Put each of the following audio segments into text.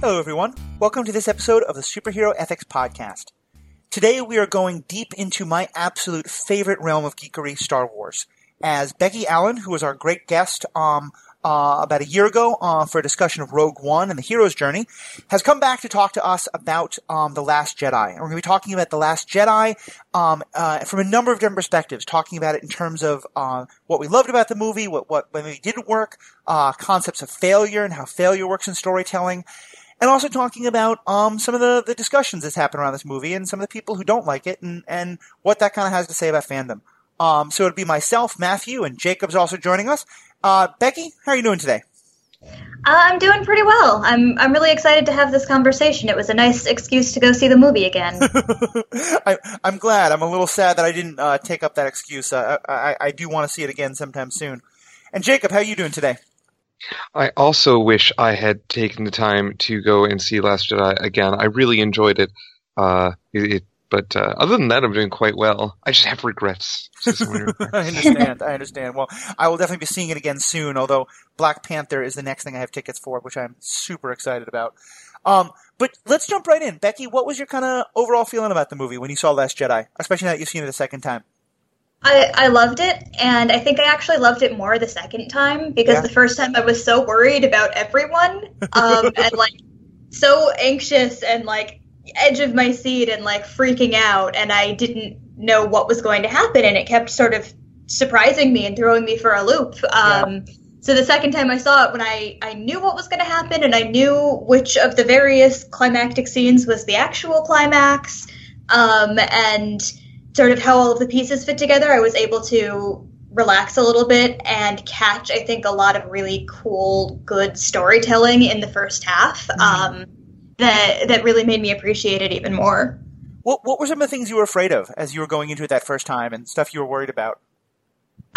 Hello, everyone. Welcome to this episode of the Superhero Ethics Podcast. Today, we are going deep into my absolute favorite realm of geekery, Star Wars. As Becky Allen, who was our great guest um, uh, about a year ago uh, for a discussion of Rogue One and the hero's journey, has come back to talk to us about um, The Last Jedi. And we're going to be talking about The Last Jedi um, uh, from a number of different perspectives, talking about it in terms of uh, what we loved about the movie, what, what maybe didn't work, uh, concepts of failure and how failure works in storytelling, and also talking about um, some of the, the discussions that's happened around this movie and some of the people who don't like it and, and what that kind of has to say about fandom. Um, so it'd be myself, Matthew, and Jacob's also joining us. Uh, Becky, how are you doing today? Uh, I'm doing pretty well. I'm I'm really excited to have this conversation. It was a nice excuse to go see the movie again. I, am glad. I'm a little sad that I didn't uh, take up that excuse. Uh, I, I do want to see it again sometime soon. And Jacob, how are you doing today? I also wish I had taken the time to go and see Last Jedi again. I really enjoyed it. Uh, it, it but uh, other than that, I'm doing quite well. I just have regrets. Just regrets. I understand. I understand. Well, I will definitely be seeing it again soon. Although Black Panther is the next thing I have tickets for, which I'm super excited about. Um, but let's jump right in. Becky, what was your kind of overall feeling about the movie when you saw Last Jedi, especially now that you've seen it a second time? I, I loved it, and I think I actually loved it more the second time because yeah. the first time I was so worried about everyone, um, and like so anxious and like edge of my seat and like freaking out, and I didn't know what was going to happen, and it kept sort of surprising me and throwing me for a loop. Um, yeah. So the second time I saw it, when I, I knew what was going to happen and I knew which of the various climactic scenes was the actual climax, um, and sort of how all of the pieces fit together, I was able to relax a little bit and catch, I think, a lot of really cool, good storytelling in the first half mm-hmm. um, that that really made me appreciate it even more. What What were some of the things you were afraid of as you were going into it that first time, and stuff you were worried about?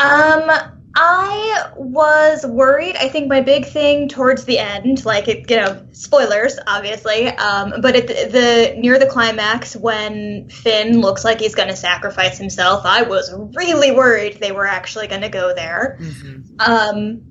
Um, I was worried. I think my big thing towards the end, like it, you know, spoilers, obviously. Um, but at the, the near the climax, when Finn looks like he's going to sacrifice himself, I was really worried they were actually going to go there. Mm-hmm. Um,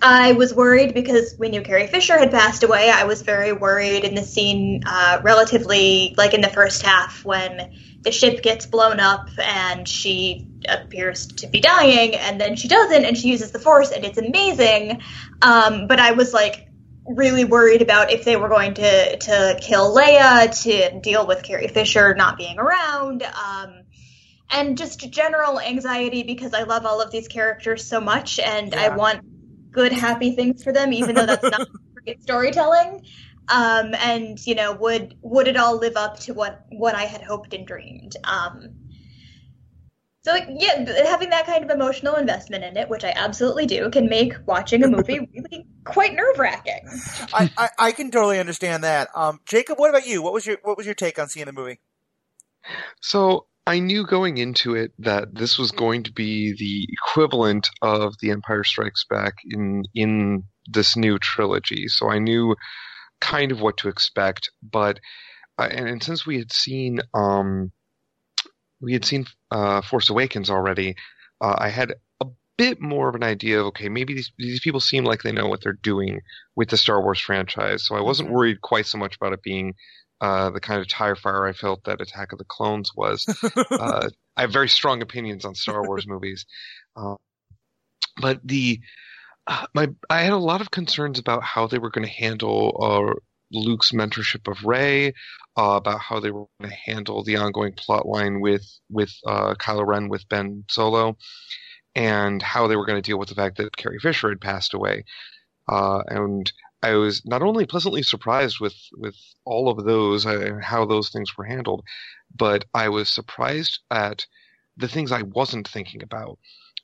I was worried because we knew Carrie Fisher had passed away. I was very worried in the scene, uh, relatively like in the first half when the ship gets blown up and she appears to be dying, and then she doesn't, and she uses the Force, and it's amazing. Um, but I was like really worried about if they were going to to kill Leia to deal with Carrie Fisher not being around. Um, and just general anxiety because I love all of these characters so much, and yeah. I want good, happy things for them, even though that's not great storytelling. Um, and you know, would would it all live up to what what I had hoped and dreamed? Um, so like, yeah, having that kind of emotional investment in it, which I absolutely do, can make watching a movie really quite nerve wracking. I, I, I, can totally understand that. Um, Jacob, what about you? What was your what was your take on seeing the movie? So I knew going into it that this was going to be the equivalent of The Empire Strikes Back in in this new trilogy. So I knew kind of what to expect, but uh, and, and, since we had seen um, we had seen uh, Force Awakens already, uh, I had a bit more of an idea of okay, maybe these these people seem like they know what they're doing with the Star Wars franchise. So I wasn't mm-hmm. worried quite so much about it being uh, the kind of tire fire I felt that Attack of the Clones was. uh, I have very strong opinions on Star Wars movies, uh, but the my I had a lot of concerns about how they were going to handle uh, Luke's mentorship of Rey, about how they were going to handle the ongoing plot line with with Kylo Ren with Ben Solo, and how they were going to deal with the fact that Carrie Fisher had passed away. and I was not only pleasantly surprised with with all of those uh, and how those things were handled, but I was surprised at the things I wasn't thinking about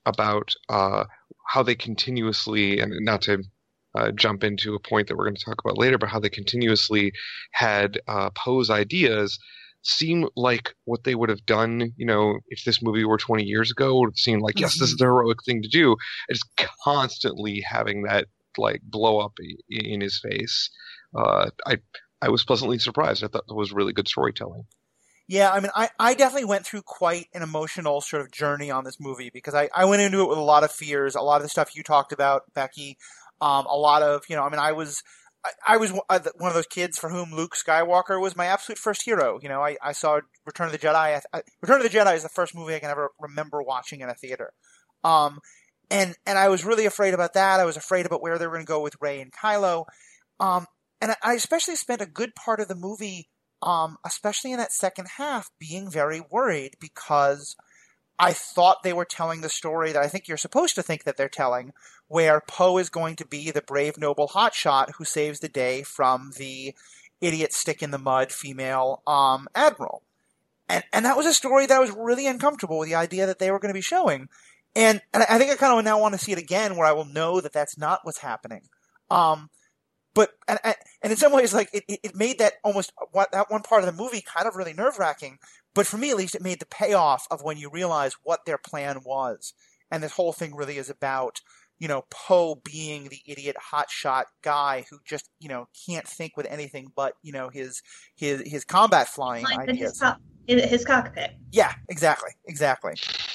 about uh, how they continuously and not to uh, jump into a point that we're going to talk about later, but how they continuously had uh, Poe's ideas seem like what they would have done, you know, if this movie were 20 years ago, would have seemed like, yes, this is the heroic thing to do. It's constantly having that like blow up in his face. Uh, I I was pleasantly surprised. I thought that was really good storytelling. Yeah, I mean, I, I definitely went through quite an emotional sort of journey on this movie because I, I went into it with a lot of fears, a lot of the stuff you talked about, Becky, um, a lot of, you know, I mean, I was, I, I was one of those kids for whom Luke Skywalker was my absolute first hero. You know, I, I saw Return of the Jedi. I, Return of the Jedi is the first movie I can ever remember watching in a theater. Um, and and I was really afraid about that. I was afraid about where they were going to go with Rey and Kylo. Um, and I especially spent a good part of the movie, um, especially in that second half, being very worried because I thought they were telling the story that I think you're supposed to think that they're telling, where Poe is going to be the brave, noble hotshot who saves the day from the idiot stick in the mud female um, admiral. And, and that was a story that I was really uncomfortable with the idea that they were going to be showing. And, and I think I kind of now want to see it again where I will know that that's not what's happening. Um, but, and, and in some ways, like, it, it made that almost, what, that one part of the movie kind of really nerve wracking. But for me, at least, it made the payoff of when you realize what their plan was. And this whole thing really is about, you know, Poe being the idiot hotshot guy who just, you know, can't think with anything but, you know, his, his, his combat flying ideas. His, his cockpit. Yeah, exactly, exactly.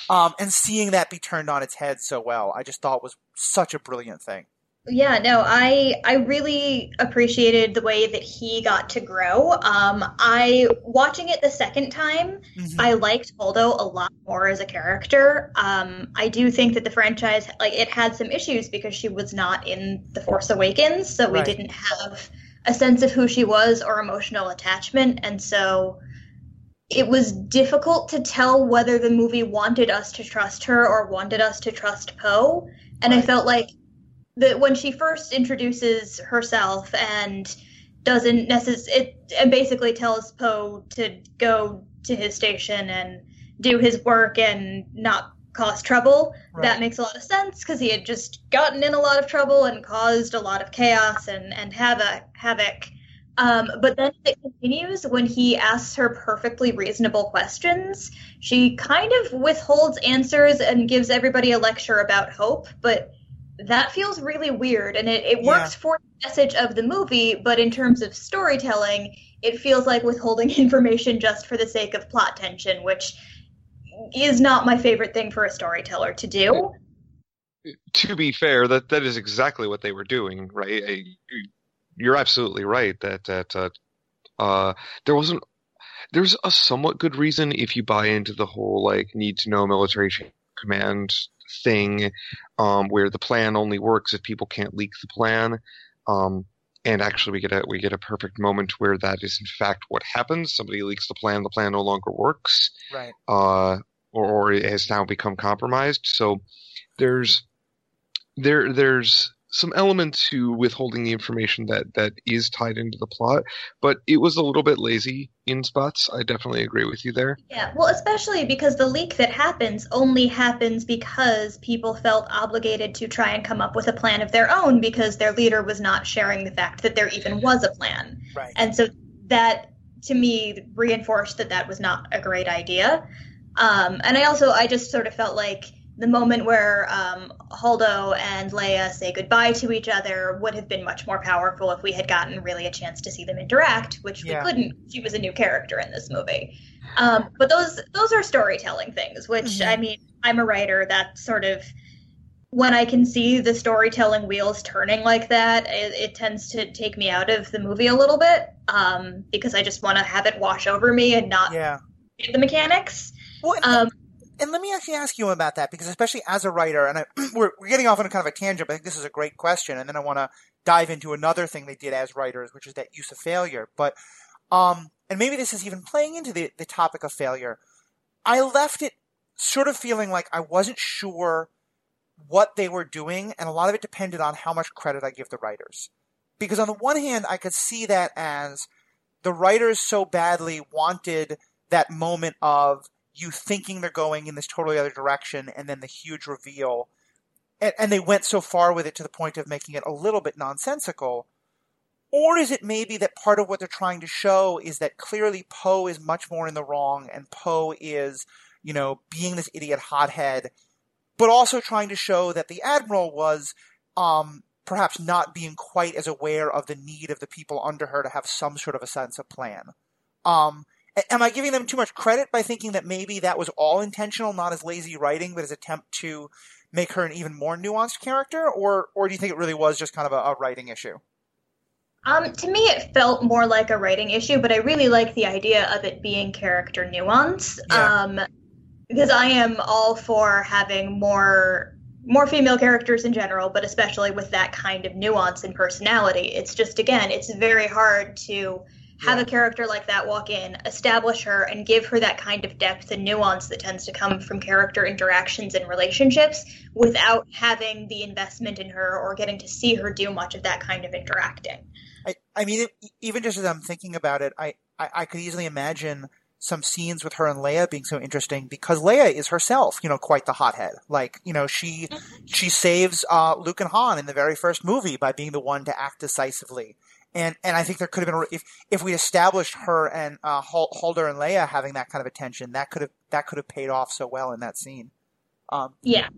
Um, and seeing that be turned on its head so well, I just thought was such a brilliant thing. Yeah, no, I I really appreciated the way that he got to grow. Um, I watching it the second time, mm-hmm. I liked Holdo a lot more as a character. Um, I do think that the franchise like it had some issues because she was not in The Force Awakens, so we right. didn't have a sense of who she was or emotional attachment, and so it was difficult to tell whether the movie wanted us to trust her or wanted us to trust Poe. And right. I felt like that when she first introduces herself and doesn't necessarily and basically tells Poe to go to his station and do his work and not cause trouble. Right. That makes a lot of sense because he had just gotten in a lot of trouble and caused a lot of chaos and and havoc. havoc. Um, but then it continues when he asks her perfectly reasonable questions. She kind of withholds answers and gives everybody a lecture about hope, but that feels really weird and it, it works yeah. for the message of the movie but in terms of storytelling it feels like withholding information just for the sake of plot tension which is not my favorite thing for a storyteller to do to be fair that that is exactly what they were doing right you're absolutely right that that uh, uh, there wasn't there's a somewhat good reason if you buy into the whole like need to know military command thing um, where the plan only works if people can't leak the plan. Um, and actually, we get a we get a perfect moment where that is in fact what happens. Somebody leaks the plan. The plan no longer works. Right. Uh, or, or it has now become compromised. So there's there there's some element to withholding the information that that is tied into the plot, but it was a little bit lazy in spots. I definitely agree with you there. Yeah, well, especially because the leak that happens only happens because people felt obligated to try and come up with a plan of their own because their leader was not sharing the fact that there even was a plan. Right. And so that to me reinforced that that was not a great idea. Um, and I also I just sort of felt like the moment where um, Holdo and Leia say goodbye to each other would have been much more powerful if we had gotten really a chance to see them interact, which yeah. we couldn't. She was a new character in this movie. Um, but those those are storytelling things, which mm-hmm. I mean, I'm a writer. That sort of when I can see the storytelling wheels turning like that, it, it tends to take me out of the movie a little bit um, because I just want to have it wash over me and not yeah. the mechanics. Well, um, and let me actually ask you about that because especially as a writer, and I, we're, we're getting off on a kind of a tangent, but I think this is a great question, and then I want to dive into another thing they did as writers, which is that use of failure. But um, and maybe this is even playing into the the topic of failure. I left it sort of feeling like I wasn't sure what they were doing, and a lot of it depended on how much credit I give the writers. Because on the one hand, I could see that as the writers so badly wanted that moment of you thinking they're going in this totally other direction and then the huge reveal. And, and they went so far with it to the point of making it a little bit nonsensical. Or is it maybe that part of what they're trying to show is that clearly Poe is much more in the wrong and Poe is, you know, being this idiot hothead, but also trying to show that the Admiral was, um, perhaps not being quite as aware of the need of the people under her to have some sort of a sense of plan. Um, am I giving them too much credit by thinking that maybe that was all intentional, not as lazy writing, but as attempt to make her an even more nuanced character, or or do you think it really was just kind of a, a writing issue? Um, to me, it felt more like a writing issue, but I really like the idea of it being character nuance. Yeah. Um, because I am all for having more more female characters in general, but especially with that kind of nuance and personality. It's just again, it's very hard to have Yeah. a character like that walk in, establish her, and give her that kind of depth and nuance that tends to come from character interactions and relationships without having the investment in her or getting to see her do much of that kind of interacting. I, I mean, it, even just as I'm thinking about it, I, I, I could easily imagine some scenes with her and Leia being so interesting because Leia is herself, you know, quite the hothead. Like, you know, she she saves uh, Luke and Han in the very first movie by being the one to act decisively. And and I think there could have been a, if if we established her and uh, Hol- Holdo and Leia having that kind of attention, that could have that could have paid off so well in that scene. Um, Yeah.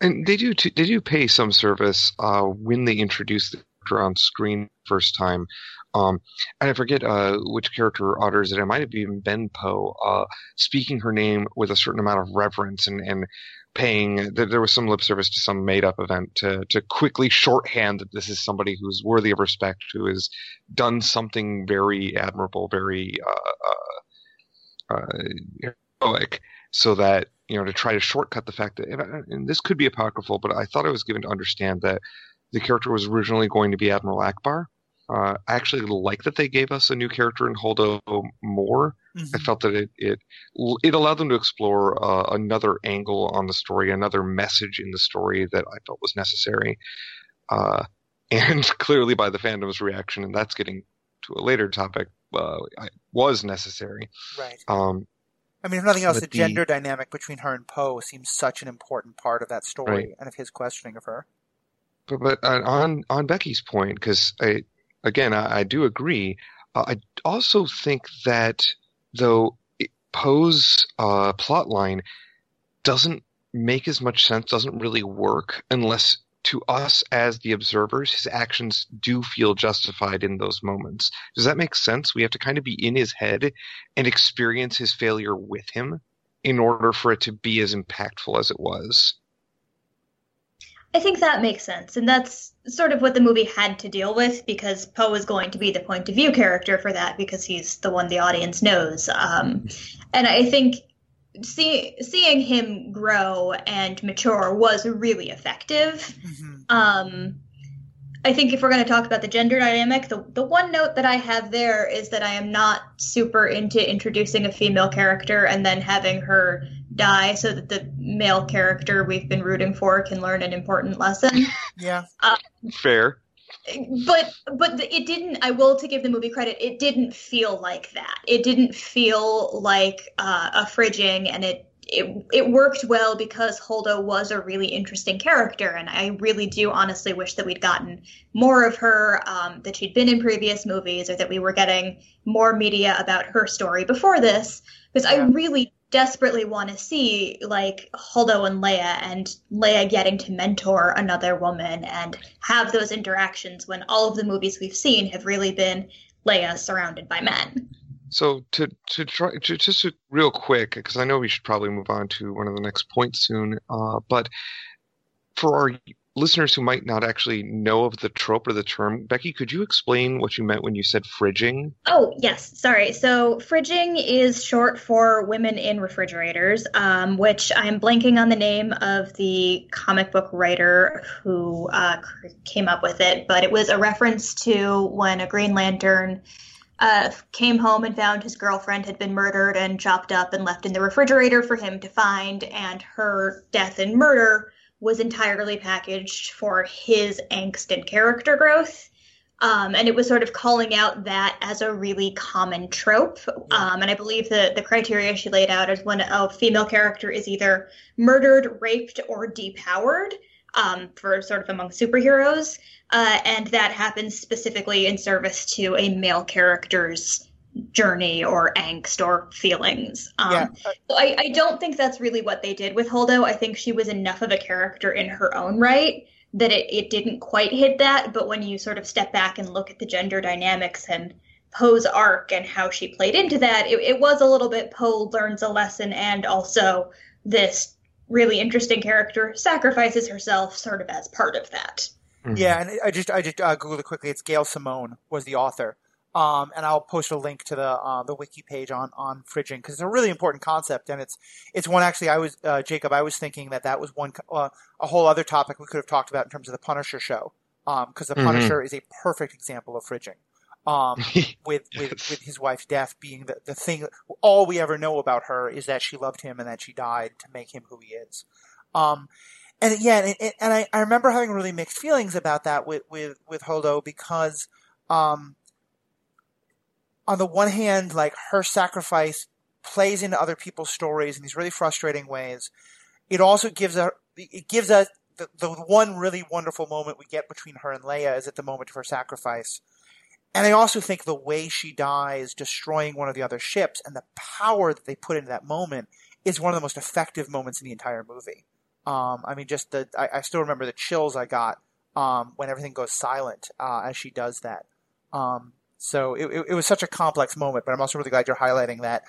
And they do t- they do pay some service uh, when they introduce the character on screen first time. Um, and I forget uh, which character utters it. It might have been Ben Poe uh, speaking her name with a certain amount of reverence and, and paying. There there was some lip service to some made up event to to quickly shorthand that this is somebody who's worthy of respect, who has done something very admirable, very uh, uh, uh, heroic, so that you know to try to shortcut the fact that and, and this could be apocryphal, but I thought I was given to understand that the character was originally going to be Admiral Ackbar. Uh, I actually like that they gave us a new character in Holdo more. I mhm. felt that it it it allowed them to explore uh, another angle on the story, another message in the story that I felt was necessary. Uh, and clearly, by the fandom's reaction, and that's getting to a later topic, uh, I- was necessary. Right. Um, I mean, if nothing else, the, the- gender dynamic between her and Poe seems such an important part of that story Right. and of his questioning of her. But, but uh, on on Becky's point, because I again I, I do agree. Uh, I also think that though Poe's uh, plot line doesn't make as much sense, doesn't really work unless to us as the observers, his actions do feel justified in those moments. Does that make sense? We have to kind of be in his head and experience his failure with him in order for it to be as impactful as it was. I think that makes sense, and that's sort of what the movie had to deal with because Poe is going to be the point of view character for that because he's the one the audience knows. Um, and I think see, seeing him grow and mature was really effective. hmm Um, I think if we're going to talk about the gender dynamic, the, the one note that I have there is that I am not super into introducing a female character and then having her die so that the male character we've been rooting for can learn an important lesson. Yeah. Fair. but but it didn't i will to give the movie credit it didn't feel like that it didn't feel like uh, a fridging and it it, it worked well because Holdo was a really interesting character, and I really do honestly wish that we'd gotten more of her, um, that she'd been in previous movies, or that we were getting more media about her story before this, because I really desperately want to see like Holdo and Leia, and Leia getting to mentor another woman and have those interactions when all of the movies we've seen have really been Leia surrounded by men. So to to try to, just real quick because I know we should probably move on to one of the next points soon. Uh, but for our listeners who might not actually know of the trope or the term, Becky, could you explain what you meant when you said fridging? Oh, yes, sorry. So, fridging is short for women in refrigerators, um, which I'm blanking on the name of the comic book writer who uh, came up with it, but it was a reference to when a Green Lantern uh, came home and found his girlfriend had been murdered and chopped up and left in the refrigerator for him to find, and her death and murder was entirely packaged for his angst and character growth. Um, and it was sort of calling out that as a really common trope. Um, and I believe the, the criteria she laid out is when a female character is either murdered, raped, or depowered um, for sort of among superheroes. Uh, and that happens specifically in service to a male character's journey or angst or feelings. Um, yeah. So I, I don't think that's really what they did with Holdo. I think she was enough of a character in her own right that it, it didn't quite hit that. But when you sort of step back and look at the gender dynamics and Poe's arc and how she played into that, it, it was a little bit Poe learns a lesson and also this really interesting character sacrifices herself sort of as part of that. Mhm. Yeah, and I just I just uh, googled it quickly. It's Gail Simone was the author, um, and I'll post a link to the uh, the wiki page on on fridging because it's a really important concept, and it's it's one actually. I was uh, Jacob. I was thinking that that was one uh, a whole other topic we could have talked about in terms of the Punisher show, because the Mhm. Punisher is a perfect example of fridging. Um, with, with, with his wife's death being the, the thing, all we ever know about her is that she loved him and that she died to make him who he is. Um, and yeah, and, and- and I, I remember having really mixed feelings about that with, with, with Holdo because, um, on the one hand, like her sacrifice plays into other people's stories in these really frustrating ways. It also gives her, it gives us the, the one really wonderful moment we get between her and Leia is at the moment of her sacrifice. And I also think the way she dies, destroying one of the other ships, and the power that they put into that moment is one of the most effective moments in the entire movie. Um, I mean, just the I, I still remember the chills I got um, when everything goes silent uh, as she does that. Um, so it, it, it was such a complex moment, but I'm also really glad you're highlighting that.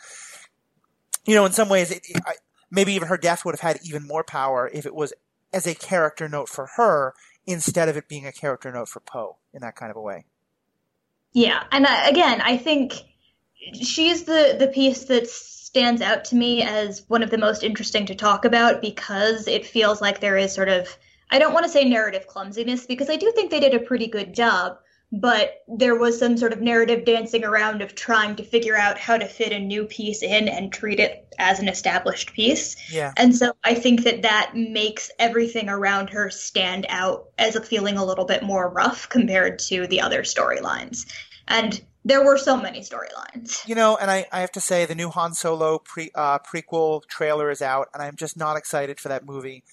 You know, in some ways, it, I, maybe even her death would have had even more power if it was as a character note for her instead of it being a character note for Poe in that kind of a way. Yeah, and I, again, I think she's the the piece that stands out to me as one of the most interesting to talk about because it feels like there is sort of I don't want to say narrative clumsiness because I do think they did a pretty good job, but there was some sort of narrative dancing around of trying to figure out how to fit a new piece in and treat it as an established piece. Yeah. And so I think that that makes everything around her stand out as a feeling a little bit more rough compared to the other storylines. And there were so many storylines. You know, and I, I have to say the new Han Solo pre, uh, prequel trailer is out, and I'm just not excited for that movie.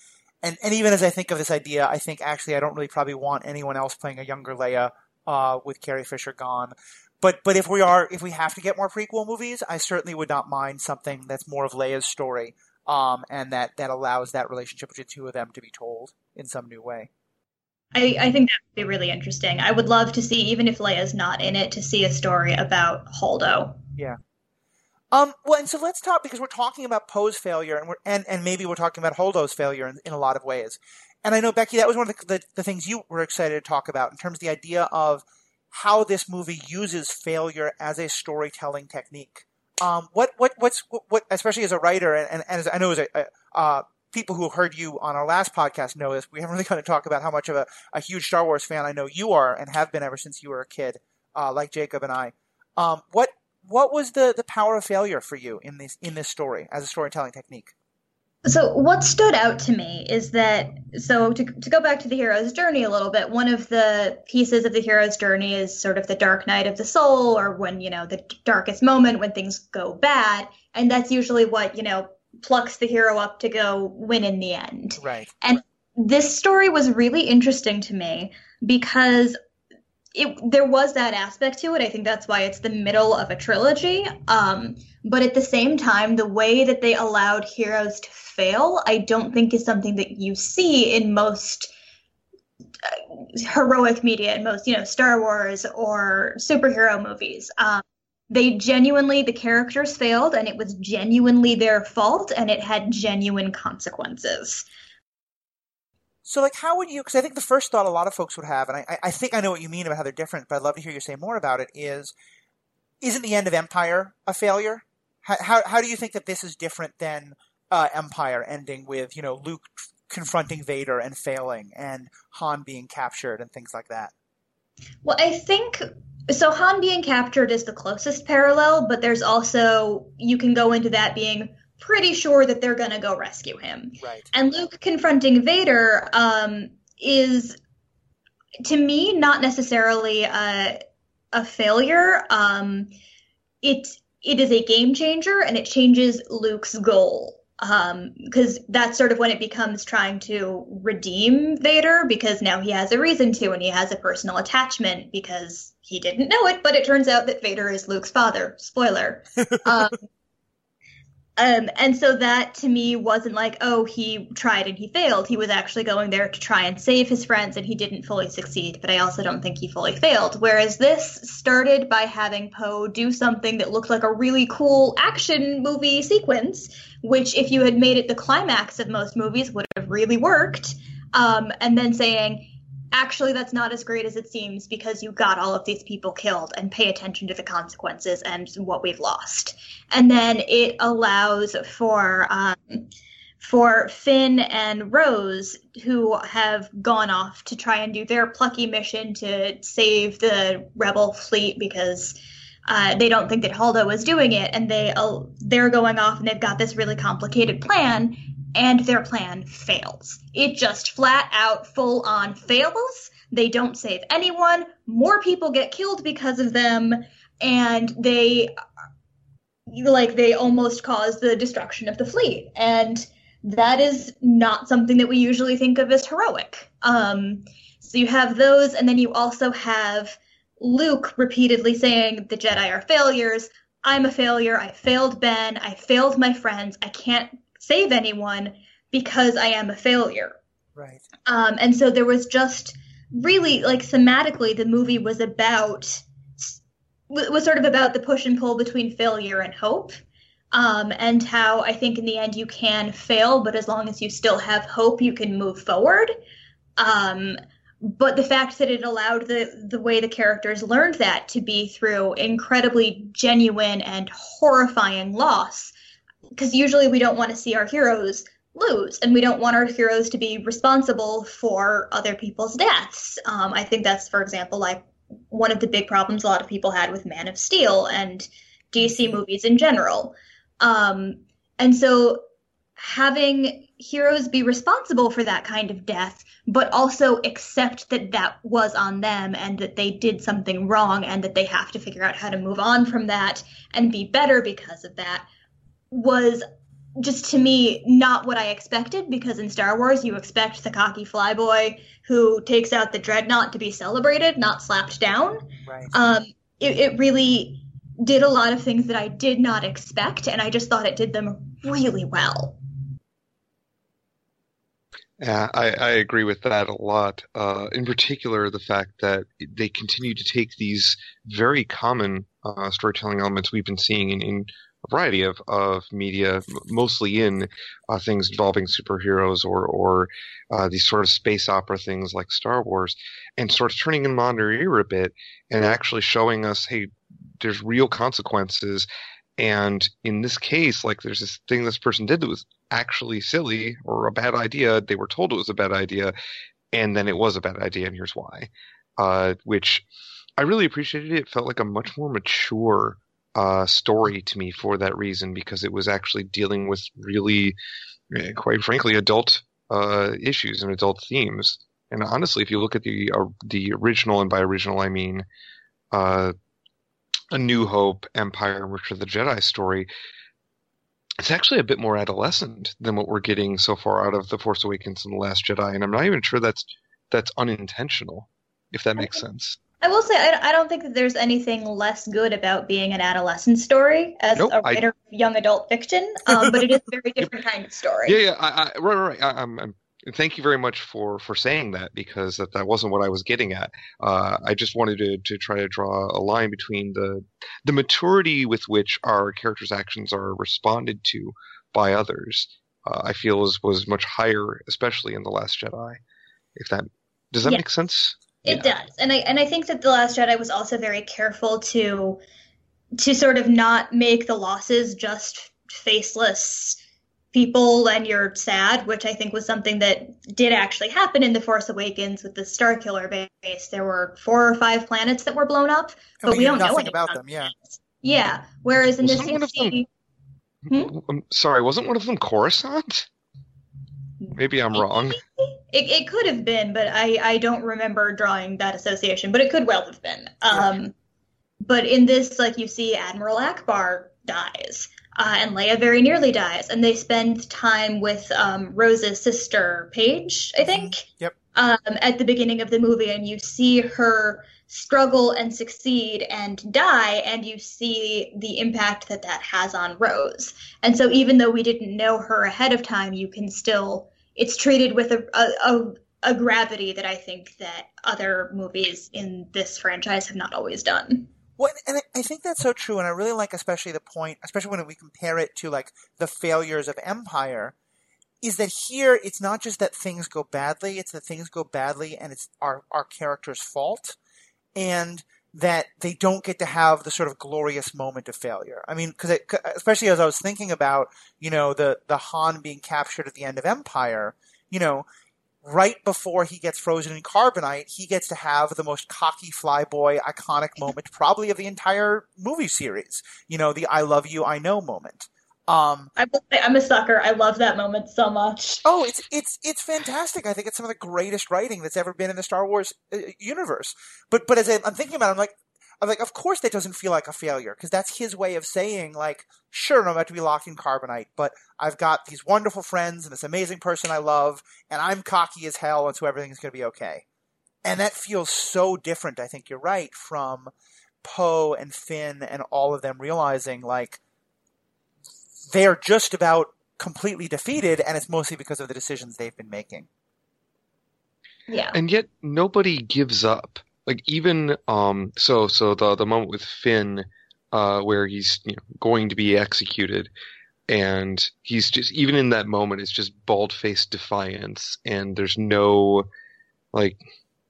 And and even as I think of this idea, I think actually I don't really probably want anyone else playing a younger Leia uh, with Carrie Fisher gone. But but if we are if we have to get more prequel movies, I certainly would not mind something that's more of Leia's story, um, and that that allows that relationship between the two of them to be told in some new way. I, I think that would be really interesting. I would love to see, even if Leia's not in it, to see a story about Holdo. Um, well, and so let's talk because we're talking about Poe's failure, and we're and, and maybe we're talking about Holdo's failure in, in a lot of ways. And I know Becky, that was one of the, the, the things you were excited to talk about in terms of the idea of how this movie uses failure as a storytelling technique. Um, what what what's what, what especially as a writer and, and, and as I know as a, a uh, people who heard you on our last podcast know this. We haven't really kind of talked about how much of a, a huge Star Wars fan I know you are and have been ever since you were a kid, uh, like Jacob and I. Um, what what was the, the power of failure for you in this in this story as a storytelling technique? So, what stood out to me is that, so to, to go back to the hero's journey a little bit, one of the pieces of the hero's journey is sort of the dark night of the soul, or when, you know, the darkest moment when things go bad. And that's usually what, you know, plucks the hero up to go win in the end. Right. And this story was really interesting to me because it there was that aspect to it. I think that's why it's the middle of a trilogy. Um, but at the same time, the way that they allowed heroes to fail, I don't think is something that you see in most uh, heroic media, in most you know Star Wars or superhero movies. Um, they genuinely the characters failed, and it was genuinely their fault, and it had genuine consequences. So, like, how would you? Because I think the first thought a lot of folks would have, and I, I think I know what you mean about how they're different, but I'd love to hear you say more about it. Is isn't the end of Empire a failure? How how, how do you think that this is different than uh, Empire ending with you know Luke confronting Vader and failing, and Han being captured and things like that? Well, I think so. Han being captured is the closest parallel, but there's also you can go into that being pretty sure that they're going to go rescue him. Right. And Luke confronting Vader um, is, to me, not necessarily a, a failure. Um, it it is a game changer, and it changes Luke's goal because um, that's sort of when it becomes trying to redeem Vader because now he has a reason to, and he has a personal attachment because he didn't know it, but it turns out that Vader is Luke's father. Spoiler. um, um, and so that to me wasn't like, oh, he tried and he failed. He was actually going there to try and save his friends and he didn't fully succeed, but I also don't think he fully failed. Whereas this started by having Poe do something that looked like a really cool action movie sequence, which if you had made it the climax of most movies would have really worked. Um, and then saying, actually that's not as great as it seems because you got all of these people killed and pay attention to the consequences and what we've lost. And then it allows for um, for finn and rose who have gone off to try and do their plucky mission to save the rebel fleet because uh, they don't think that Holdo is doing it, and they uh, they're going off and they've got this really complicated plan, and their plan fails. It just flat out, full on fails. They don't save anyone. More people get killed because of them, and they like they almost cause the destruction of the fleet. And that is not something that we usually think of as heroic. Um, so you have those, and then you also have Luke repeatedly saying the Jedi are failures. I'm a failure. I failed Ben. I failed my friends. I can't save anyone because I am a failure. Right. Um, and so there was just really like thematically, the movie was about was sort of about the push and pull between failure and hope. Um, and how I think in the end you can fail, but as long as you still have hope, you can move forward. Um, but the fact that it allowed the the way the characters learned that to be through incredibly genuine and horrifying loss because usually we don't want to see our heroes lose and we don't want our heroes to be responsible for other people's deaths. Um, i think that's for example like one of the big problems a lot of people had with man of steel and dc movies in general. Um, and so having heroes be responsible for that kind of death but also accept that that was on them and that they did something wrong and that they have to figure out how to move on from that and be better because of that was just to me not what I expected because in Star Wars you expect the cocky flyboy who takes out the dreadnought to be celebrated, not slapped down. Right. Um, it, it really did a lot of things that I did not expect, and I just thought it did them really well. Yeah, I, I agree with that a lot. Uh, in particular, the fact that they continue to take these very common uh, storytelling elements we've been seeing in, in a variety of, of media, mostly in uh, things involving superheroes or, or uh, these sort of space opera things like Star Wars, and sort of turning on their ear a bit and actually showing us, hey, there's real consequences. And in this case, like there's this thing this person did that was actually silly or a bad idea. They were told it was a bad idea, and then it was a bad idea, and here's why. Uh, which I really appreciated. It felt like a much more mature uh, story to me for that reason because it was actually dealing with really, eh, quite frankly, adult uh, issues and adult themes. And honestly, if you look at the uh, the original, and by original I mean uh, A New Hope, Empire, and Return of the Jedi story, it's actually a bit more adolescent than what we're getting so far out of The Force Awakens and The Last Jedi. And I'm not even sure that's that's unintentional, if that makes sense. I will say I, I don't think that there's anything less good about being an adolescent story as Nope, a I- writer of young adult fiction, um, but it is a very different kind of story. Yeah, yeah, I, I, right, right. I, I'm, I'm, thank you very much for, for saying that because that, that wasn't what I was getting at. Uh, I just wanted to, to try to draw a line between the the maturity with which our characters' actions are responded to by others. Uh, I feel was was much higher, especially in the Last Jedi. If that does that Yeah. make sense? It Yeah. does, and I and I think that the Last Jedi was also very careful to to sort of not make the losses just faceless people and you're sad, which I think was something that did actually happen in the Force Awakens with the Star Killer base. There were four or five planets that were blown up, And but we knew don't know anything about them. Yeah. Yeah, whereas in Wasn't this them- Hmm? I'm sorry, wasn't one of them Coruscant? Maybe I'm wrong. It, it could have been, but I, I don't remember drawing that association, but it could well have been. Um, But in this, like, you see Admiral Ackbar dies, uh, and Leia very nearly dies, and they spend time with um, Rose's sister, Paige, I think, Yep. um, at the beginning of the movie, and you see her struggle and succeed and die, and you see the impact that that has on Rose. And so, even though we didn't know her ahead of time, you can still it's treated with a, a, a, gravity that I think that other movies in this franchise have not always done. Well, and I- I think that's so true, and I really like especially the point, especially when we compare it to like the failures of Empire. is that here it's not just that things go badly, it's that things go badly and it's our, our character's fault. And that they don't get to have the sort of glorious moment of failure. I mean, because especially as I was thinking about, you know, the the Han being captured at the end of Empire, you know, right before he gets frozen in carbonite, he gets to have the most cocky flyboy iconic moment probably of the entire movie series. You know, the "I love you, I know" moment. Um, I I'm a sucker. I love that moment so much. Oh, it's it's it's fantastic. I think it's some of the greatest writing that's ever been in the Star Wars uh, universe. But but as I, I'm thinking about, it, I'm like, I'm like, of course that doesn't feel like a failure because that's his way of saying like, sure, I'm about to be locked in carbonite, but I've got these wonderful friends and this amazing person I love, and I'm cocky as hell, and so everything's going to be okay. And that feels so different. I think you're right from Poe and Finn and all of them realizing like they're just about completely defeated, and it's mostly because of the decisions they've been making. Yeah. And yet nobody gives up. Like even um so so the the moment with Finn uh where he's you know, going to be executed and he's just even in that moment it's just bald faced defiance and there's no like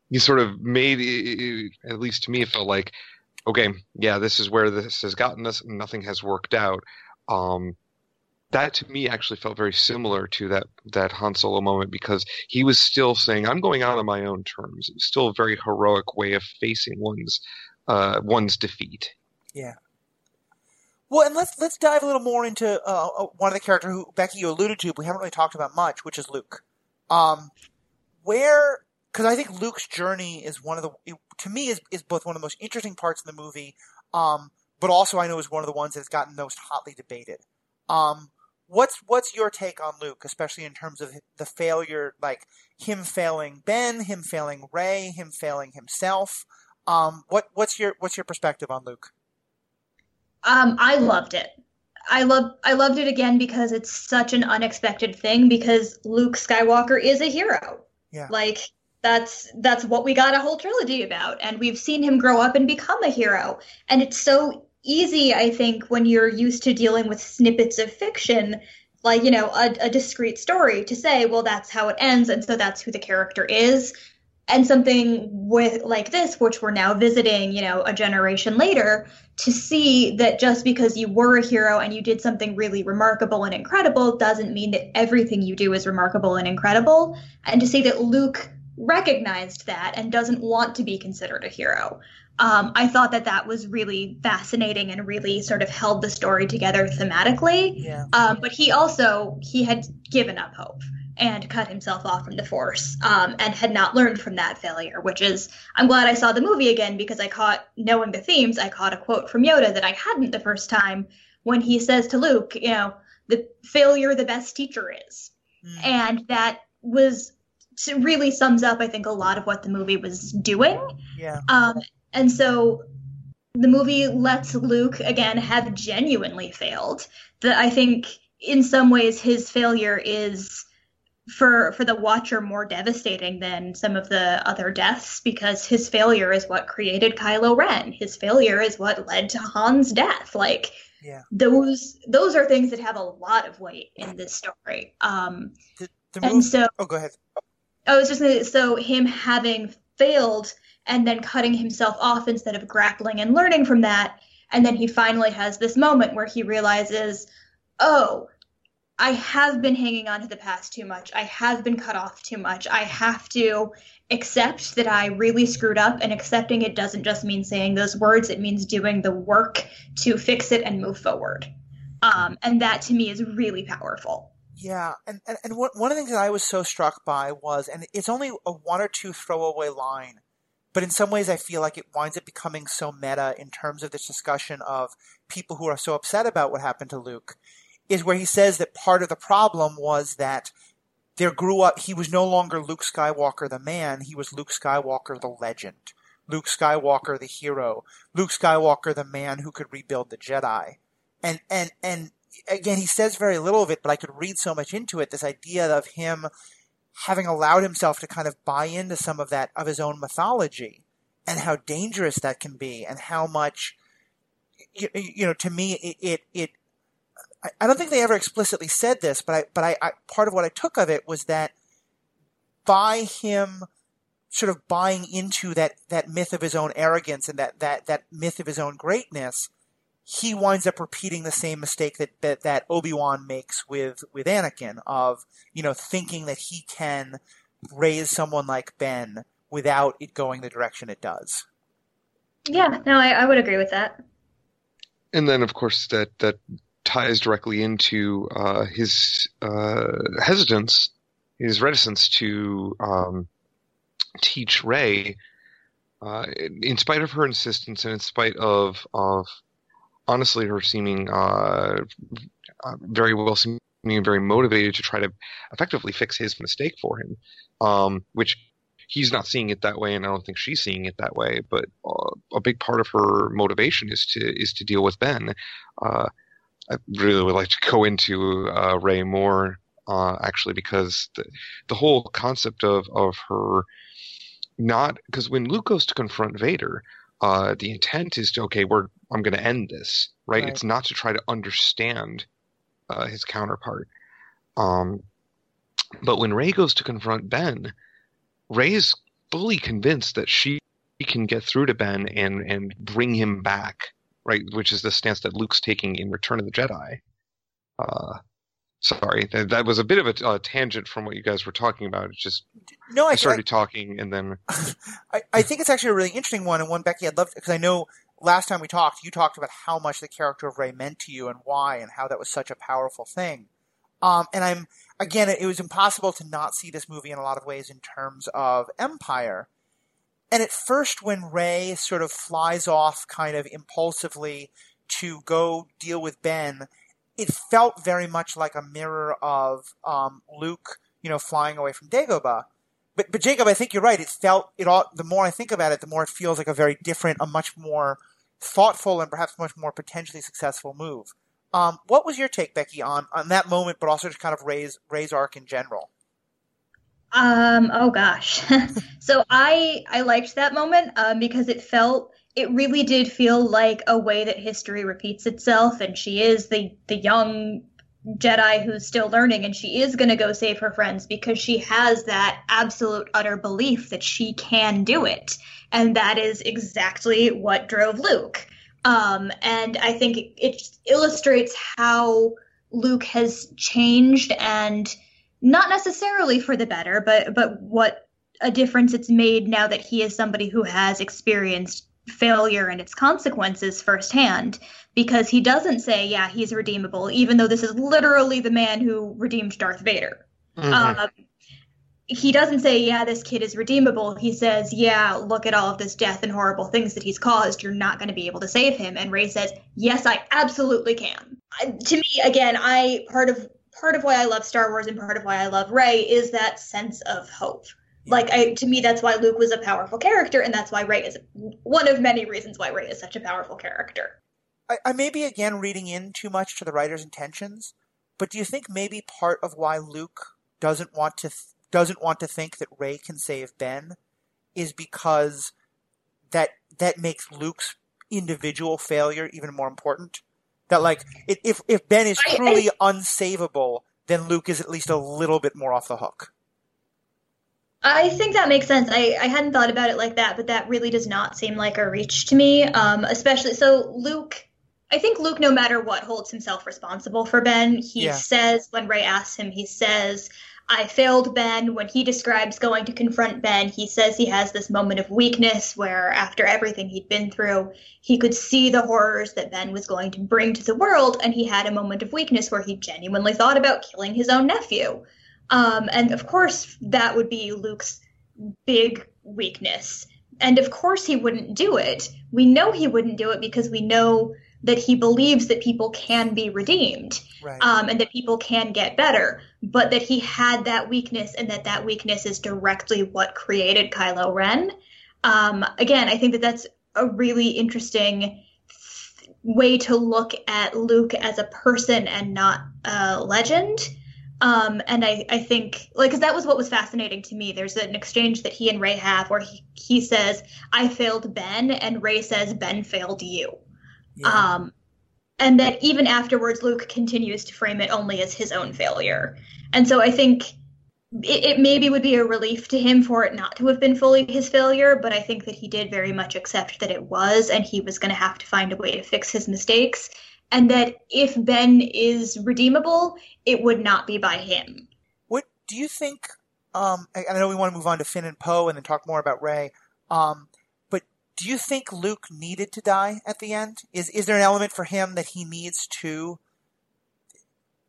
he sort of made at least to me it felt like okay yeah this is where this has gotten us nothing has worked out um that to me actually felt very similar to that that Han Solo moment because he was still saying, "I'm going out on my own terms." It was still a very heroic way of facing one's uh, one's defeat. Yeah. Well, and let's let's dive a little more into uh, uh one of the characters who Becky you alluded to, we haven't really talked about much, which is Luke. Um, where because I think Luke's journey is one of the to me is is both one of the most interesting parts in the movie, um, but also I know is one of the ones that's gotten most hotly debated. Um, what's what's your take on Luke, especially in terms of the failure, like him failing Ben, him failing Rey, him failing himself? Um, what what's your what's your perspective on Luke? Um, I loved it. I love I loved it again because it's such an unexpected thing because Luke Skywalker is a hero. Yeah. Like that's that's what we got a whole trilogy about and we've seen him grow up and become a hero and it's so easy, I think, when you're used to dealing with snippets of fiction, like, you know, a, a discrete story, to say, well, that's how it ends, and so that's who the character is. And something with like this, which we're now visiting, you know, a generation later, to see that just because you were a hero and you did something really remarkable and incredible doesn't mean that everything you do is remarkable and incredible. And to see that Luke recognized that and doesn't want to be considered a hero um, I thought that that was really fascinating and really sort of held the story together thematically. Yeah. Um, but he also he had given up hope and cut himself off from the force um, and had not learned from that failure which is i'm glad i saw the movie again because i caught knowing the themes i caught a quote from yoda that i hadn't the first time when he says to luke you know the failure the best teacher is mm. and that was really sums up i think a lot of what the movie was doing yeah um, and so the movie lets Luke again have genuinely failed. That I think in some ways his failure is for for the watcher more devastating than some of the other deaths because his failure is what created Kylo Ren. His failure is what led to Han's death. Like yeah. those those are things that have a lot of weight in this story. Um, the, the and so oh, go ahead. I was just gonna, so him having failed and then cutting himself off instead of grappling and learning from that. And then he finally has this moment where he realizes, oh, I have been hanging on to the past too much. I have been cut off too much. I have to accept that I really screwed up, and accepting it doesn't just mean saying those words, it means doing the work to fix it and move forward. Um, and that to me is really powerful. Yeah, and, and, and one of the things that I was so struck by was, and it's only a one or two throwaway line, but in some ways I feel like it winds up becoming so meta in terms of this discussion of people who are so upset about what happened to Luke, is where he says that part of the problem was that there grew up, he was no longer Luke Skywalker the man, he was Luke Skywalker the legend. Luke Skywalker the hero, Luke Skywalker the man who could rebuild the Jedi. And, and, and again, he says very little of it, but I could read so much into it, this idea of him having allowed himself to kind of buy into some of that of his own mythology and how dangerous that can be and how much you, you know to me it, it, it I, don't think they ever explicitly said this, but I, but I, I, part of what I took of it was that by him sort of buying into that, that myth of his own arrogance and that, that, that myth of his own greatness, he winds up repeating the same mistake that, that, that Obi-Wan makes with, with Anakin of, you know, thinking that he can raise someone like Ben without it going the direction it does. Yeah, no, I, I would agree with that. And then, of course, that that ties directly into uh, his uh, hesitance, his reticence to um, teach Rey, uh, in spite of her insistence and in spite of of honestly her seeming uh, uh, very well seeming very motivated to try to effectively fix his mistake for him, um, which he's not seeing it that way, and I don't think she's seeing it that way. But uh, a big part of her motivation is to is to deal with Ben. Uh, I really would like to go into uh, Rey more, uh, actually, because the the whole concept of of her not because when Luke goes to confront Vader, uh, the intent is to okay, we're I'm going to end this, right? right? It's not to try to understand uh, his counterpart. Um, but when Rey goes to confront Ben, Rey is fully convinced that she can get through to Ben and and bring him back, right? Which is the stance that Luke's taking in Return of the Jedi. Uh, sorry, that, that was a bit of a, tangent from what you guys were talking about. It's just no, I, I started I, talking and then I, I think it's actually a really interesting one and one Becky I'd love because I know last time we talked you talked about how much the character of Rey meant to you and why and how that was such a powerful thing. Um, and I'm again, it was impossible to not see this movie in a lot of ways in terms of Empire. And at first, when Rey sort of flies off kind of impulsively to go deal with Ben, it felt very much like a mirror of um, Luke, you know, flying away from Dagobah. But, but Jacob, I think you're right. It felt it all. The more I think about it, the more it feels like a very different, a much more thoughtful, and perhaps much more potentially successful move. Um, what was your take, Becky, on, on that moment, but also just kind of Rey's Rey's arc in general? Um. Oh gosh. so I I liked that moment um, because it felt it really did feel like a way that history repeats itself, and she is the the young Jedi who's still learning, and she is going to go save her friends because she has that absolute utter belief that she can do it, and that is exactly what drove Luke. Um, and I think it, it illustrates how Luke has changed and not necessarily for the better, but but what a difference it's made now that he is somebody who has experienced failure and its consequences firsthand because he doesn't say yeah he's redeemable even though this is literally the man who redeemed darth vader mm-hmm. um, he doesn't say, yeah, this kid is redeemable. He says, yeah, look at all of this death and horrible things that he's caused. You're not going to be able to save him. And Rey says, yes, I absolutely can. to me, again, I part of part of why I love Star Wars and part of why I love Rey is that sense of hope. Like I, to me, that's why Luke was a powerful character, and that's why Rey is one of many reasons why Rey is such a powerful character. I, I may be again reading in too much to the writer's intentions, but do you think maybe part of why Luke doesn't want to th- doesn't want to think that Rey can save Ben is because that that makes Luke's individual failure even more important. That like if if Ben is truly I, I, unsavable, then Luke is at least a little bit more off the hook. I think that makes sense. I, I hadn't thought about it like that, but that really does not seem like a reach to me. Um, especially so Luke I think Luke, no matter what, holds himself responsible for Ben. He yeah. says when Rey asks him, he says, I failed Ben. When he describes going to confront Ben, he says he has this moment of weakness where, after everything he'd been through, he could see the horrors that Ben was going to bring to the world, and he had a moment of weakness where he genuinely thought about killing his own nephew. Um, and of course, that would be Luke's big weakness. And of course, he wouldn't do it. We know he wouldn't do it because we know that he believes that people can be redeemed right. um, and that people can get better, but that he had that weakness and that that weakness is directly what created Kylo Ren. Um, again, I think that that's a really interesting way to look at Luke as a person and not a legend. Um, and I, I think, like, because that was what was fascinating to me. There's an exchange that he and Rey have where he, he says, I failed Ben, and Rey says, Ben failed you. Yeah. Um, and that even afterwards, Luke continues to frame it only as his own failure. And so I think it, it, maybe would be a relief to him for it not to have been fully his failure, but I think that he did very much accept that it was, and he was going to have to find a way to fix his mistakes. And that if Ben is redeemable, it would not be by him. What do you think? Um, I, I know we want to move on to Finn and Poe and then talk more about Rey. Um, do you think Luke needed to die at the end? Is is there an element for him that he needs to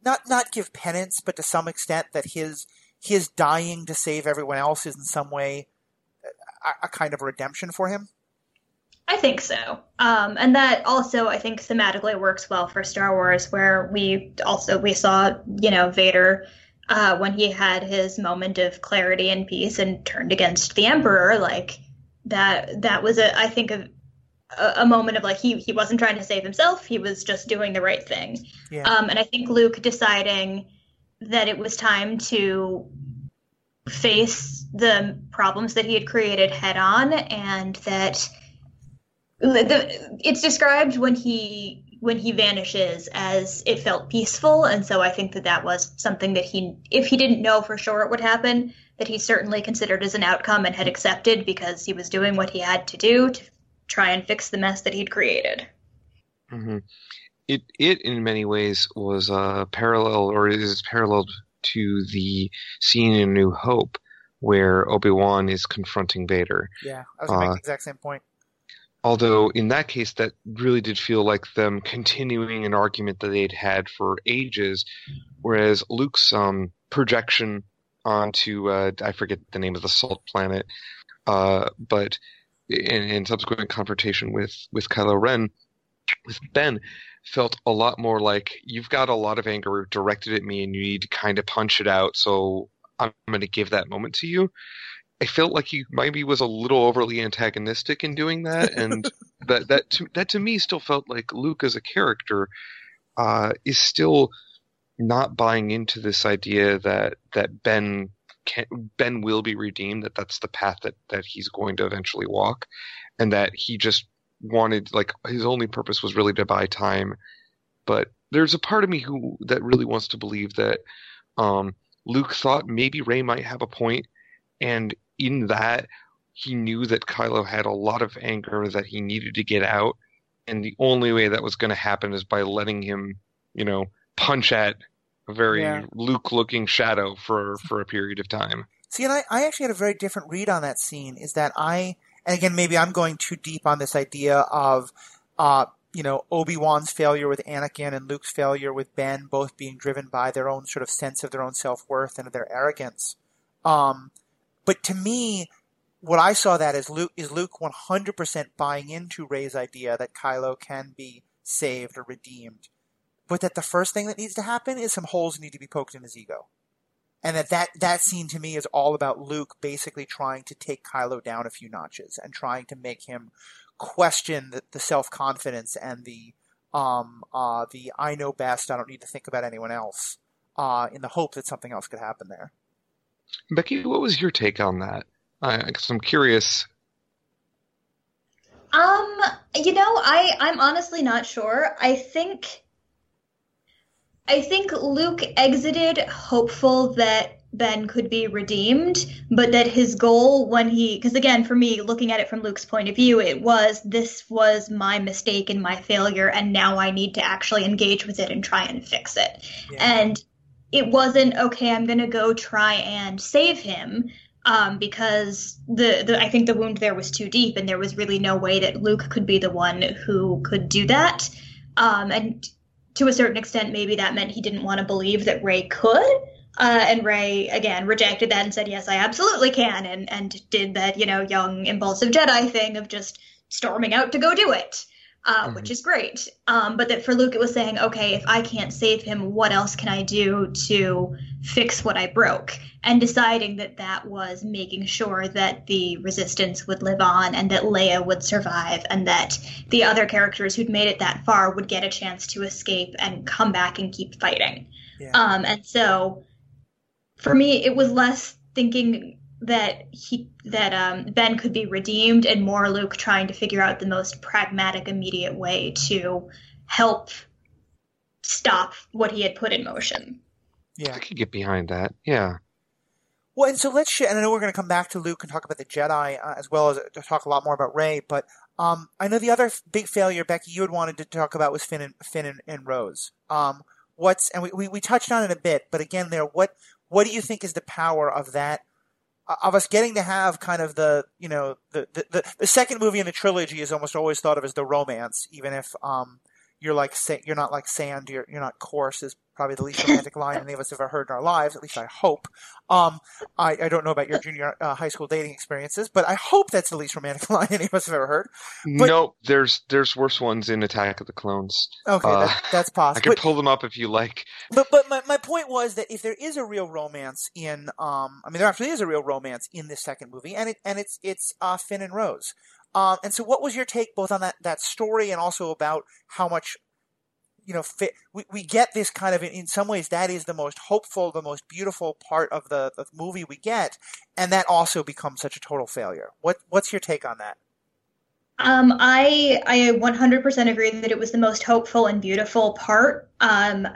not not give penance, but to some extent that his his dying to save everyone else is in some way a, a kind of redemption for him? I think so. Um, and that also, I think, thematically works well for Star Wars, where we also we saw, you know, Vader uh, when he had his moment of clarity and peace and turned against the Emperor. Like that that was a I think a a moment of like he he wasn't trying to save himself he was just doing the right thing yeah. um, and i think luke deciding that it was time to face the problems that he had created head on and that the, it's described when he when he vanishes as it felt peaceful. And so i think that that was something that he if he didn't know for sure it would happen that he certainly considered as an outcome and had accepted because he was doing what he had to do to try and fix the mess that he'd created. Mm-hmm. it it in many ways was a parallel or is paralleled to the scene in new hope where obi-wan is confronting vader. Yeah i was going to uh, make the exact same point Although in that case, that really did feel like them continuing an argument that they'd had for ages, whereas Luke's um, projection onto uh, I forget the name of the salt planet, uh, but in, in, subsequent confrontation with with Kylo Ren, with Ben, felt a lot more like you've got a lot of anger directed at me, and you need to kind of punch it out. So I'm going to give that moment to you. I felt like he maybe was a little overly antagonistic in doing that, and that that to, that to me still felt like Luke as a character uh, is still not buying into this idea that that Ben can, Ben will be redeemed, that that's the path that that he's going to eventually walk, and that he just wanted like his only purpose was really to buy time. But there's a part of me who that really wants to believe that um, Luke thought maybe Rey might have a point, and in that, he knew that Kylo had a lot of anger that he needed to get out, and the only way that was going to happen is by letting him, you know, punch at a very yeah. Luke-looking shadow for for a period of time. See, and I, I actually had a very different read on that scene. Is that I, and again, maybe I'm going too deep on this idea of, uh, you know, Obi Wan's failure with Anakin and Luke's failure with Ben, both being driven by their own sort of sense of their own self worth and of their arrogance. Um, but to me, what I saw that is Luke is Luke 100% buying into Rey's idea that Kylo can be saved or redeemed, but that the first thing that needs to happen is some holes need to be poked in his ego, and that that that scene to me is all about Luke basically trying to take Kylo down a few notches and trying to make him question the, the self confidence and the um uh the I know best. I don't need to think about anyone else uh in the hope that something else could happen there. Becky, what was your take on that? Because I'm curious. Um, you know, I I'm honestly not sure. I think I think Luke exited hopeful that Ben could be redeemed, but that his goal when he, because again, for me, looking at it from Luke's point of view, it was this was my mistake and my failure, and now I need to actually engage with it and try and fix it. Yeah. And it wasn't okay. I'm gonna go try and save him um, because the, the I think the wound there was too deep, and there was really no way that Luke could be the one who could do that. Um, and to a certain extent, maybe that meant he didn't want to believe that Rey could. Uh, and Rey again rejected that and said, "Yes, I absolutely can," and and did that you know young impulsive Jedi thing of just storming out to go do it uh, mm-hmm. which is great. Um, but that for Luke, it was saying, okay, if I can't save him, what else can I do to fix what I broke? And deciding that that was making sure that the resistance would live on and that Leia would survive and that the other characters who'd made it that far would get a chance to escape and come back and keep fighting. Yeah. Um, and so for me, it was less thinking that he that um, Ben could be redeemed, and more Luke trying to figure out the most pragmatic, immediate way to help stop what he had put in motion. Yeah, I could get behind that. Yeah. Well, and so let's. Sh- and I know we're going to come back to Luke and talk about the Jedi uh, as well as uh, talk a lot more about Rey. But um, I know the other f- big failure, Becky, you had wanted to talk about was Finn and Finn and, and Rose. Um, what's and we, we, we touched on it a bit, but again, there, what what do you think is the power of that? Of us getting to have kind of the you know the the, the second movie in the trilogy is almost always thought of as the romance, even if um, you're like you're not like sand, you're you're not coarse is probably the least romantic line any of us have ever heard in our lives. At least I hope. Um, I, I don't know about your junior uh, high school dating experiences, but I hope that's the least romantic line any of us have ever heard. But, no, there's there's worse ones in Attack of the Clones. Okay, uh, that, that's possible. I could pull them up if you like. But but my, my point was that if there is a real romance in um, I mean there actually is a real romance in this second movie, and it and it's it's uh, Finn and Rose. Um, and so, what was your take both on that, that story and also about how much you know, fit, we, we get this kind of, in some ways, that is the most hopeful, the most beautiful part of the, the movie we get, and that also becomes such a total failure. What What's your take on that? Um, I I 100% agree that it was the most hopeful and beautiful part. Um,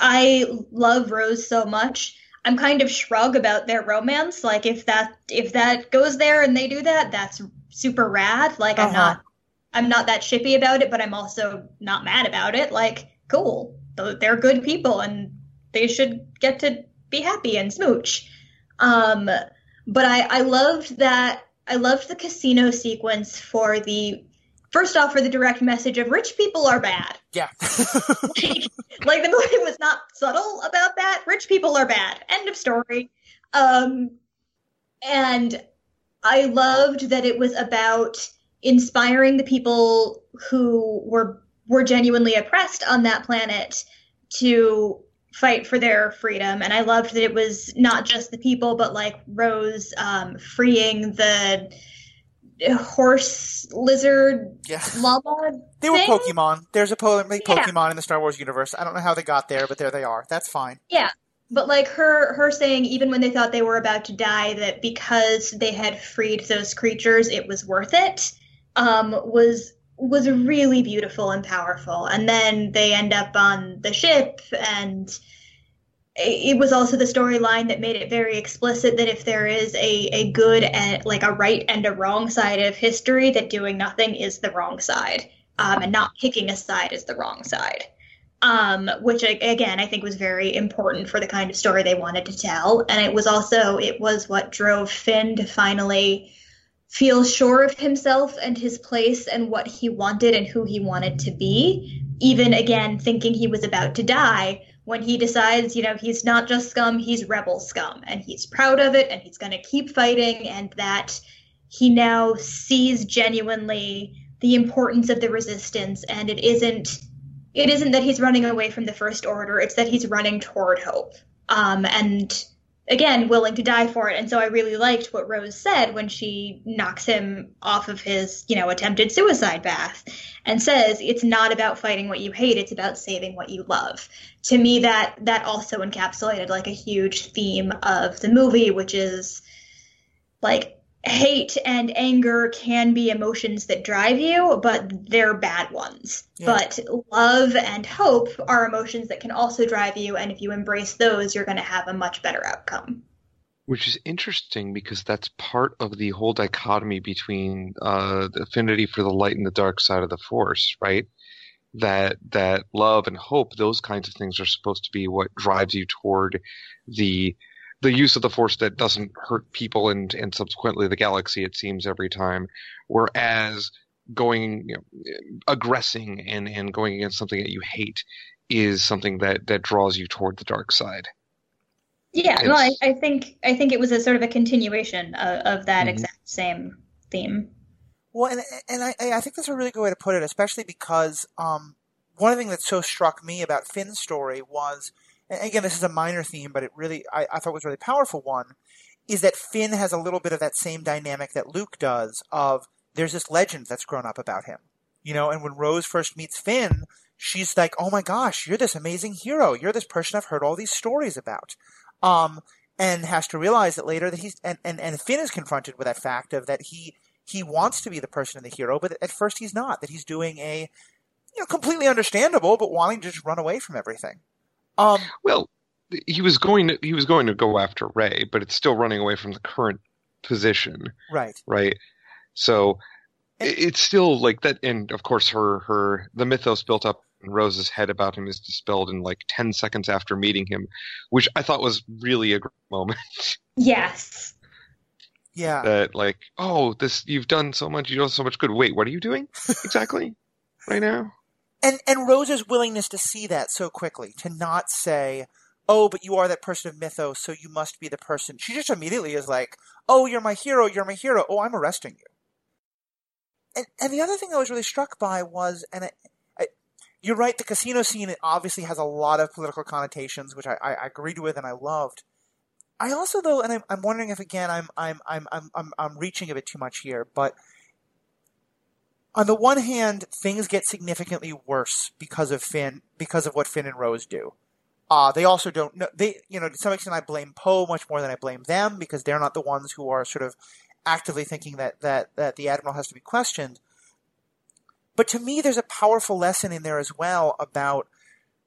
I love Rose so much. I'm kind of shrug about their romance. Like if that if that goes there and they do that, that's super rad. Like uh-huh. I'm not I'm not that shippy about it, but I'm also not mad about it. Like, cool, they're good people and they should get to be happy and smooch. Um, but I, I loved that. I loved the casino sequence for the first off for the direct message of rich people are bad. Yeah. like, like, the movie was not subtle about that. Rich people are bad. End of story. Um, and I loved that it was about inspiring the people who were were genuinely oppressed on that planet to fight for their freedom. And i loved that it was not just the people but like rose um, freeing the horse lizard yeah. llama they were pokemon. There's a po- pokemon yeah. in the star wars universe. I don't know how they got there but there they are. That's fine. Yeah but like her her saying even when they thought they were about to die that because they had freed those creatures it was worth it um, was was really beautiful and powerful. And then they end up on the ship, and it was also the storyline that made it very explicit that if there is a, a good and like a right and a wrong side of history, that doing nothing is the wrong side, um, and not picking a side is the wrong side. Um, which again I think was very important for the kind of story they wanted to tell, and it was also it was what drove Finn to finally feel sure of himself and his place and what he wanted and who he wanted to be, even again thinking he was about to die, when he decides, you know, he's not just scum, he's rebel scum, and he's proud of it and he's going to keep fighting, and that he now sees genuinely the importance of the resistance. And it isn't it isn't that he's running away from the first order it's that he's running toward hope. Um, and again willing to die for it. And so i really liked what rose said when she knocks him off of his you know attempted suicide bath and says it's not about fighting what you hate it's about saving what you love. To me that that also encapsulated like a huge theme of the movie which is like hate and anger can be emotions that drive you, but they're bad ones. Yeah. But love and hope are emotions that can also drive you, and if you embrace those, you're going to have a much better outcome. Which is interesting because that's part of the whole dichotomy between uh, the affinity for the light and the dark side of the force, right? That that love and hope, those kinds of things, are supposed to be what drives you toward the the use of the force that doesn't hurt people and and subsequently the galaxy it seems every time. Whereas going you know, aggressing and and going against something that you hate is something that that draws you toward the dark side. Yeah no I, I think i think it was a sort of a continuation of, of that mm-hmm. exact same theme. Well and and i i think that's a really good way to put it especially because um one of the things that so struck me about finn's story was and again, this is a minor theme, but it really, I, I thought was really powerful one, is that Finn has a little bit of that same dynamic that Luke does of there's this legend that's grown up about him. You know, and when Rose first meets Finn, she's like, oh my gosh, you're this amazing hero. You're this person I've heard all these stories about. Um, and has to realize that later that he's, and, and, and Finn is confronted with that fact of that he, he wants to be the person and the hero, but at first he's not, that he's doing a, you know, completely understandable, but wanting to just run away from everything. Um, well, he was going to he was going to go after Rey, but it's still running away from the current position. Right. Right. So it's still like that and of course her her the mythos built up in Rose's head about him is dispelled in like 10 seconds after meeting him, which I thought was really a great moment. Yes. Yeah. That like, oh, this you've done so much, you've done so much good. Wait, what are you doing exactly right now? And and Rose's willingness to see that so quickly, to not say, "Oh, but you are that person of mythos, so you must be the person." She just immediately is like, "Oh, you're my hero. You're my hero. Oh, I'm arresting you." And and the other thing I was really struck by was, and I, I, you're right, the casino scene obviously has a lot of political connotations, which I, I agreed with and I loved. I also though, and I'm, I'm wondering if again I'm I'm I'm I'm I'm reaching a bit too much here, but on the one hand, things get significantly worse because of Finn, because of what Finn and Rose do. Uh, they also don't know, they, you know, to some extent I blame Poe much more than I blame them because they're not the ones who are sort of actively thinking that, that, that the Admiral has to be questioned. But to me, there's a powerful lesson in there as well about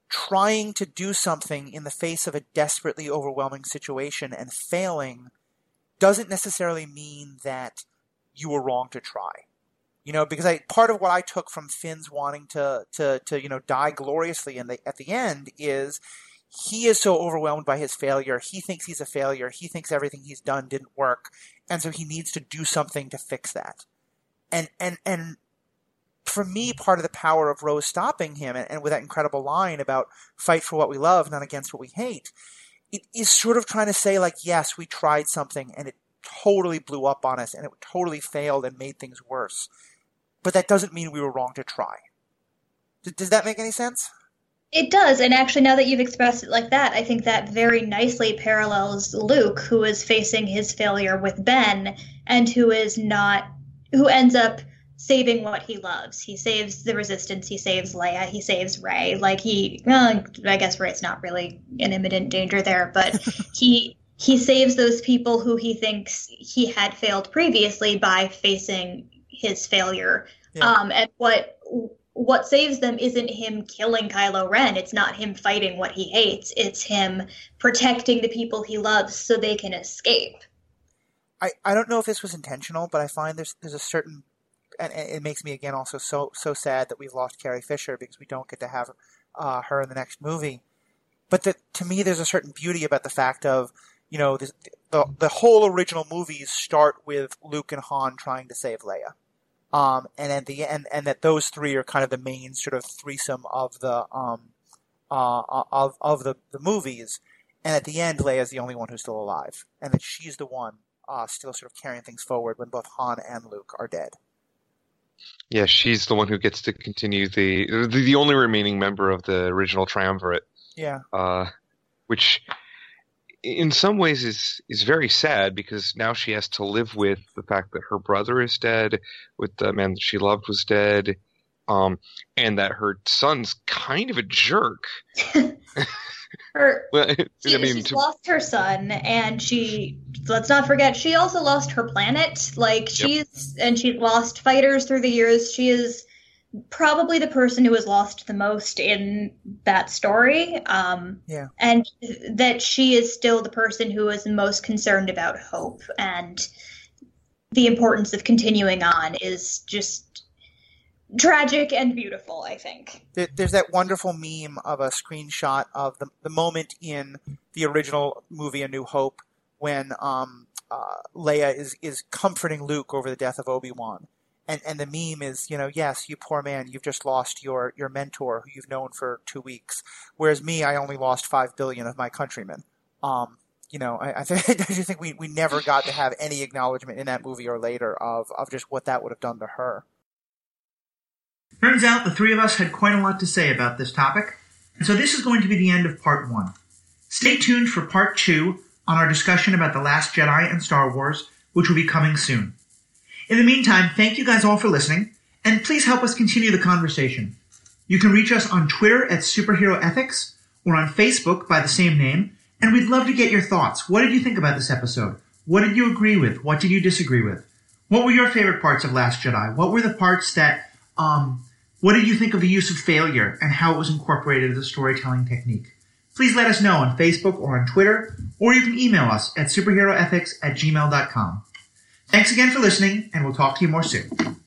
trying to do something in the face of a desperately overwhelming situation and failing doesn't necessarily mean that you were wrong to try. You know, because I part of what I took from Finn's wanting to to to you know die gloriously the at the end is he is so overwhelmed by his failure. He thinks he's a failure. He thinks everything he's done didn't work, and so he needs to do something to fix that. And and and for me, part of the power of Rose stopping him, and, and with that incredible line about "fight for what we love, not against what we hate," it is sort of trying to say like, yes, we tried something, and it totally blew up on us, and it totally failed and made things worse but that doesn't mean we were wrong to try. does that make any sense? It does, and actually, now that you've expressed it like that, I think that very nicely parallels Luke, who is facing his failure with Ben, and who is not, who ends up saving what he loves. He saves the Resistance, he saves Leia, he saves Rey. Like he, well, I guess Rey's not really in imminent danger there, but he he saves those people who he thinks he had failed previously by facing his failure. Yeah. Um, and what what saves them isn't him killing Kylo Ren. It's not him fighting what he hates. It's him protecting the people he loves so they can escape. I, I don't know if this was intentional, but I find there's there's a certain and it makes me again also so so sad that we've lost Carrie Fisher because we don't get to have uh, her in the next movie. But the, to me, there's a certain beauty about the fact of you know the the whole original movies start with Luke and Han trying to save Leia um, and at the end, and that those three are kind of the main sort of threesome of the um, uh, of of the, the movies. And at the end, Leia's the only one who's still alive, and that she's the one uh, still sort of carrying things forward when both Han and Luke are dead. Yeah, she's the one who gets to continue the the, the only remaining member of the original triumvirate. Yeah. Uh, which in some ways is is very sad because now she has to live with the fact that her brother is dead, with the man that she loved was dead, um, and that her son's kind of a jerk. her, well, she, I mean, she's to, lost her son, and she let's not forget she also lost her planet. Like she's yep. and she's lost fighters through the years. She is probably the person who has lost the most in that story. Um, yeah. And that she is still the person who is most concerned about hope and the importance of continuing on is just tragic and beautiful, I think. There's that wonderful meme of a screenshot of the, the moment in the original movie A New Hope when um, uh, Leia is, is comforting Luke over the death of Obi Wan and and the meme is you know yes you poor man you've just lost your your mentor who you've known for two weeks. Whereas me I only lost five billion of my countrymen. Um you know I, I, th- I just think we we never got to have any acknowledgement in that movie or later of of just what that would have done to her? Turns out the three of us had quite a lot to say about this topic. And so this is going to be the end of part one. Stay tuned for part two on our discussion about the last Jedi and Star Wars which will be coming soon in the meantime, thank you guys all for listening, and please help us continue the conversation. You can reach us on Twitter at Superhero Ethics or on Facebook by the same name, and we'd love to get your thoughts. What did you think about this episode? What did you agree with? What did you disagree with? What were your favorite parts of Last Jedi? What were the parts that, um, what did you think of the use of failure and how it was incorporated as a storytelling technique? Please let us know on Facebook or on Twitter, or you can email us at superheroethics at gmail.com. Thanks again for listening, and we'll talk to you more soon.